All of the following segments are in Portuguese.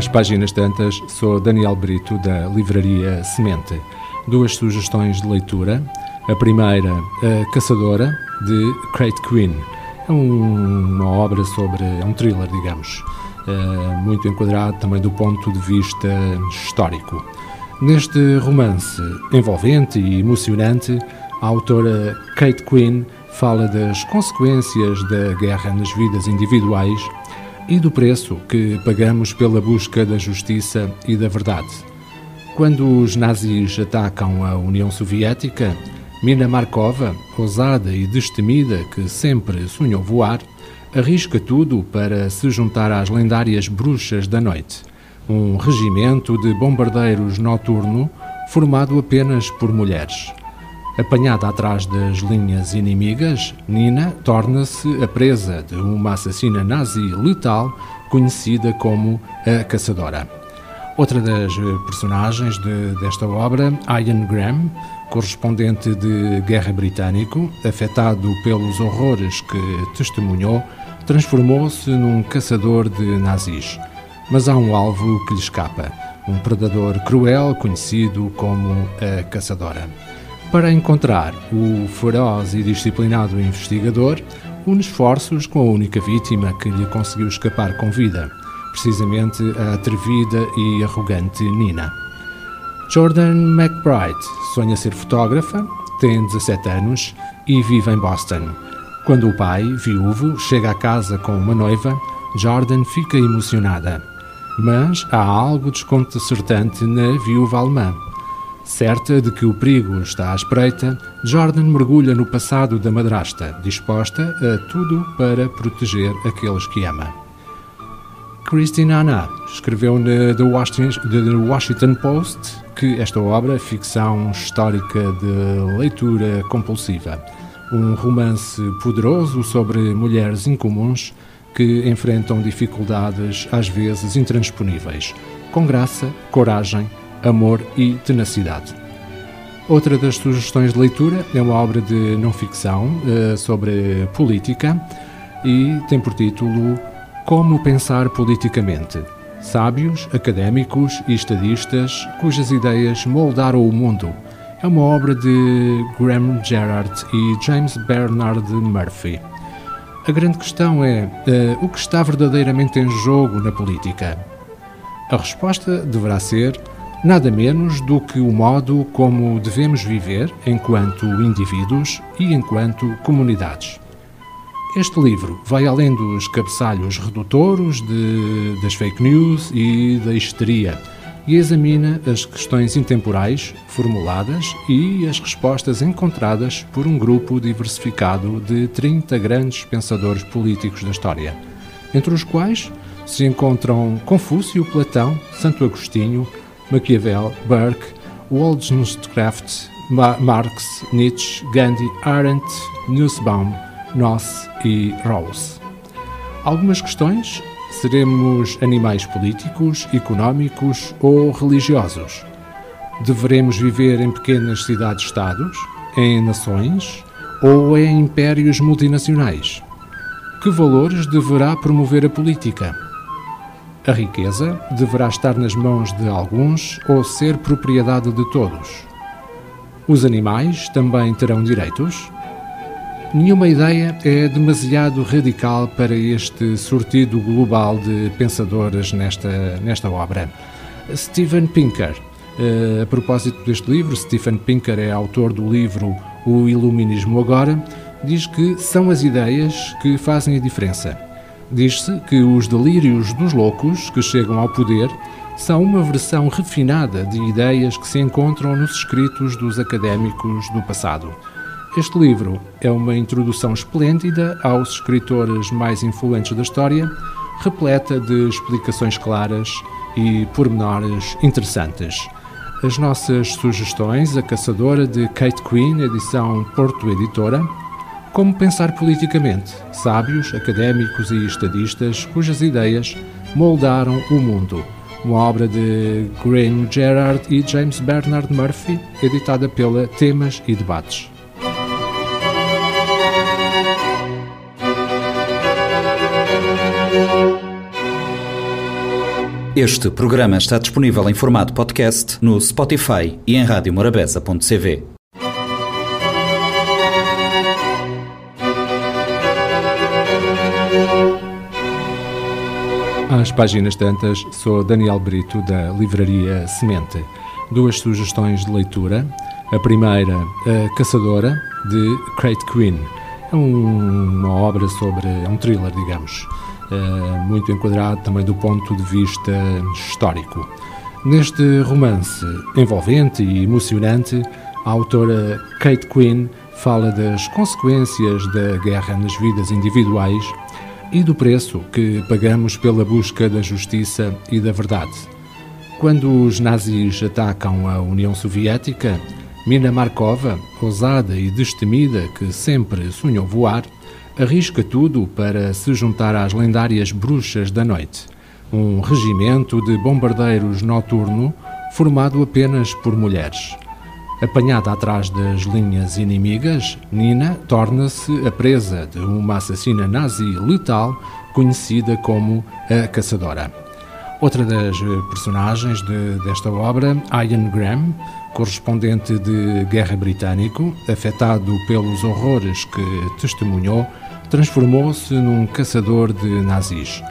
umas páginas tantas, sou Daniel Brito, da Livraria Semente. Duas sugestões de leitura. A primeira, A Caçadora, de Crate Queen. É um, uma obra sobre. é um thriller, digamos, uh, muito enquadrado também do ponto de vista histórico. Neste romance envolvente e emocionante, a autora Kate Quinn fala das consequências da guerra nas vidas individuais e do preço que pagamos pela busca da justiça e da verdade. Quando os nazis atacam a União Soviética, Mina Markova, ousada e destemida que sempre sonhou voar, arrisca tudo para se juntar às lendárias Bruxas da Noite, um regimento de bombardeiros noturno formado apenas por mulheres. Apanhada atrás das linhas inimigas, Nina torna-se a presa de uma assassina nazi letal conhecida como a Caçadora. Outra das personagens de, desta obra, Ian Graham, correspondente de guerra britânico, afetado pelos horrores que testemunhou, transformou-se num caçador de nazis. Mas há um alvo que lhe escapa, um predador cruel conhecido como a Caçadora. Para encontrar o feroz e disciplinado investigador, une esforços com a única vítima que lhe conseguiu escapar com vida, precisamente a atrevida e arrogante Nina. Jordan McBride sonha ser fotógrafa, tem 17 anos e vive em Boston. Quando o pai, viúvo, chega à casa com uma noiva, Jordan fica emocionada. Mas há algo desconcertante na viúva alemã. Certa de que o perigo está à espreita, Jordan mergulha no passado da madrasta, disposta a tudo para proteger aqueles que ama. Christine Anna escreveu na The Washington Post que esta obra, ficção histórica de leitura compulsiva, um romance poderoso sobre mulheres incomuns que enfrentam dificuldades às vezes intransponíveis, com graça, coragem amor e tenacidade. Outra das sugestões de leitura é uma obra de não-ficção uh, sobre política e tem por título Como Pensar Politicamente. Sábios, académicos e estadistas cujas ideias moldaram o mundo. É uma obra de Graham Gerard e James Bernard Murphy. A grande questão é uh, o que está verdadeiramente em jogo na política. A resposta deverá ser nada menos do que o modo como devemos viver enquanto indivíduos e enquanto comunidades. Este livro vai além dos cabeçalhos redutouros de, das fake news e da histeria e examina as questões intemporais formuladas e as respostas encontradas por um grupo diversificado de 30 grandes pensadores políticos da história, entre os quais se encontram Confúcio, Platão, Santo Agostinho, Maquiavel, Burke, Wollstonecraft, Marx, Nietzsche, Gandhi, Arendt, Nussbaum, Noss e Rawls. Algumas questões? Seremos animais políticos, económicos ou religiosos? Deveremos viver em pequenas cidades-estados, em nações ou em impérios multinacionais? Que valores deverá promover a política? A riqueza deverá estar nas mãos de alguns ou ser propriedade de todos. Os animais também terão direitos? Nenhuma ideia é demasiado radical para este sortido global de pensadores nesta, nesta obra. Steven Pinker. Eh, a propósito deste livro, Stephen Pinker é autor do livro O Iluminismo Agora, diz que são as ideias que fazem a diferença Diz-se que os delírios dos loucos que chegam ao poder são uma versão refinada de ideias que se encontram nos escritos dos académicos do passado. Este livro é uma introdução esplêndida aos escritores mais influentes da história, repleta de explicações claras e pormenores interessantes. As nossas sugestões, A Caçadora de Kate Quinn, edição Porto Editora, como pensar politicamente? Sábios, académicos e estadistas cujas ideias moldaram o mundo. Uma obra de Graham Gerard e James Bernard Murphy, editada pela Temas e Debates. Este programa está disponível em formato podcast no Spotify e em radiomorabeza.cv. Às páginas tantas, sou Daniel Brito da Livraria Semente. Duas sugestões de leitura. A primeira, A Caçadora, de Craig Quinn. É um, uma obra sobre. é um thriller, digamos, uh, muito enquadrado também do ponto de vista histórico. Neste romance envolvente e emocionante, a autora Kate Quinn fala das consequências da guerra nas vidas individuais e do preço que pagamos pela busca da justiça e da verdade. Quando os nazis atacam a União Soviética, Mina Markova, ousada e destemida que sempre sonhou voar, arrisca tudo para se juntar às lendárias Bruxas da Noite, um regimento de bombardeiros noturno formado apenas por mulheres. Apanhada atrás das linhas inimigas, Nina torna-se a presa de uma assassina nazi letal conhecida como a Caçadora. Outra das personagens de, desta obra, Ian Graham, correspondente de guerra britânico, afetado pelos horrores que testemunhou, transformou-se num caçador de nazis.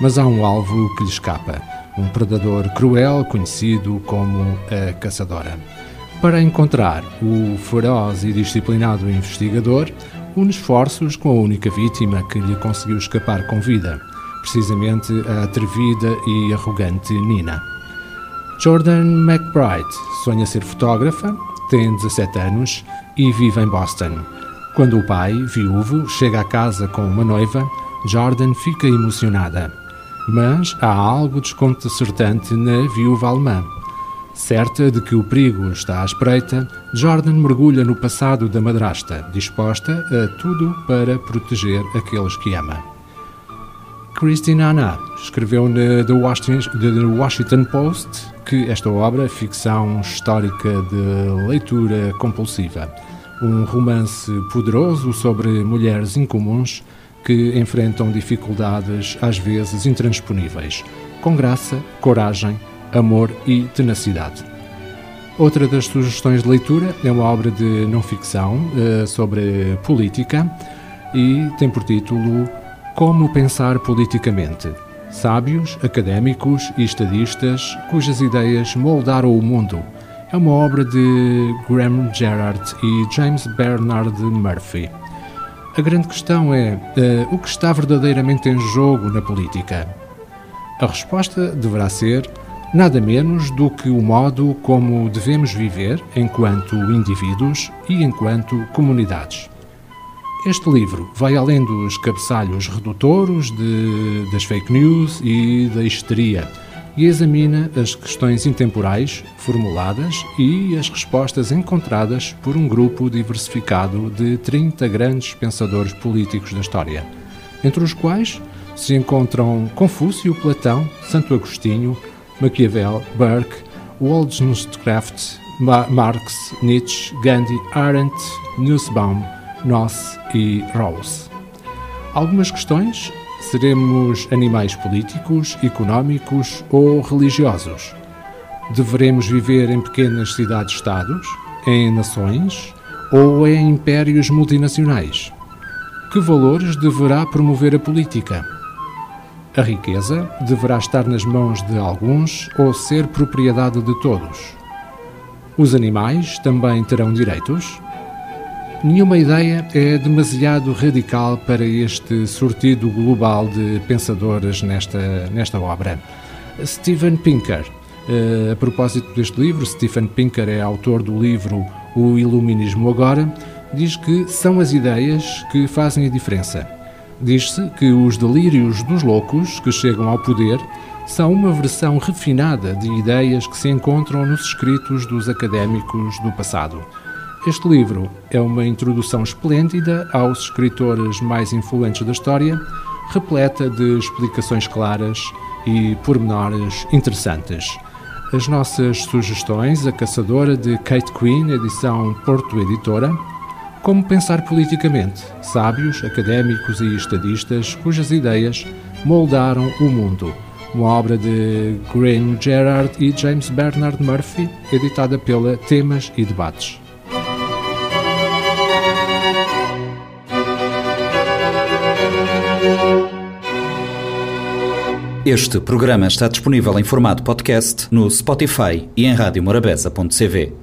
Mas há um alvo que lhe escapa, um predador cruel conhecido como a Caçadora. Para encontrar o feroz e disciplinado investigador, une esforços com a única vítima que lhe conseguiu escapar com vida, precisamente a atrevida e arrogante Nina. Jordan McBride sonha ser fotógrafa, tem 17 anos e vive em Boston. Quando o pai, viúvo, chega à casa com uma noiva, Jordan fica emocionada. Mas há algo desconcertante na viúva alemã. Certa de que o perigo está à espreita, Jordan mergulha no passado da madrasta, disposta a tudo para proteger aqueles que ama. Christine Anna escreveu no The Washington Post que esta obra, ficção histórica de leitura compulsiva, um romance poderoso sobre mulheres incomuns que enfrentam dificuldades às vezes intransponíveis, com graça, coragem, amor e tenacidade. Outra das sugestões de leitura é uma obra de não ficção uh, sobre política e tem por título Como Pensar Politicamente. Sábios, académicos e estadistas cujas ideias moldaram o mundo. É uma obra de Graham Gerard e James Bernard Murphy. A grande questão é uh, o que está verdadeiramente em jogo na política. A resposta deverá ser nada menos do que o modo como devemos viver enquanto indivíduos e enquanto comunidades. Este livro vai além dos cabeçalhos redutores de, das fake news e da histeria e examina as questões intemporais formuladas e as respostas encontradas por um grupo diversificado de 30 grandes pensadores políticos da história, entre os quais se encontram Confúcio, Platão, Santo Agostinho, Maquiavel, Burke, Wollstonecraft, Marx, Nietzsche, Gandhi, Arendt, Nussbaum, Noss e Rawls. Algumas questões Seremos animais políticos, económicos ou religiosos? Deveremos viver em pequenas cidades-estados, em nações ou em impérios multinacionais? Que valores deverá promover a política? A riqueza deverá estar nas mãos de alguns ou ser propriedade de todos? Os animais também terão direitos? Nenhuma ideia é demasiado radical para este sortido global de pensadores nesta, nesta obra. Steven Pinker. Uh, a propósito deste livro, Stephen Pinker é autor do livro O Iluminismo Agora, diz que são as ideias que fazem a diferença. Diz-se que os delírios dos loucos que chegam ao poder são uma versão refinada de ideias que se encontram nos escritos dos académicos do passado. Este livro é uma introdução esplêndida aos escritores mais influentes da história, repleta de explicações claras e pormenores interessantes. As nossas sugestões, A Caçadora de Kate Quinn, edição Porto Editora, Como Pensar Politicamente, sábios, académicos e estadistas cujas ideias moldaram o mundo, uma obra de Graham Gerard e James Bernard Murphy, editada pela Temas e Debates. Este programa está disponível em formato podcast no Spotify e em radiomorabeza.cv.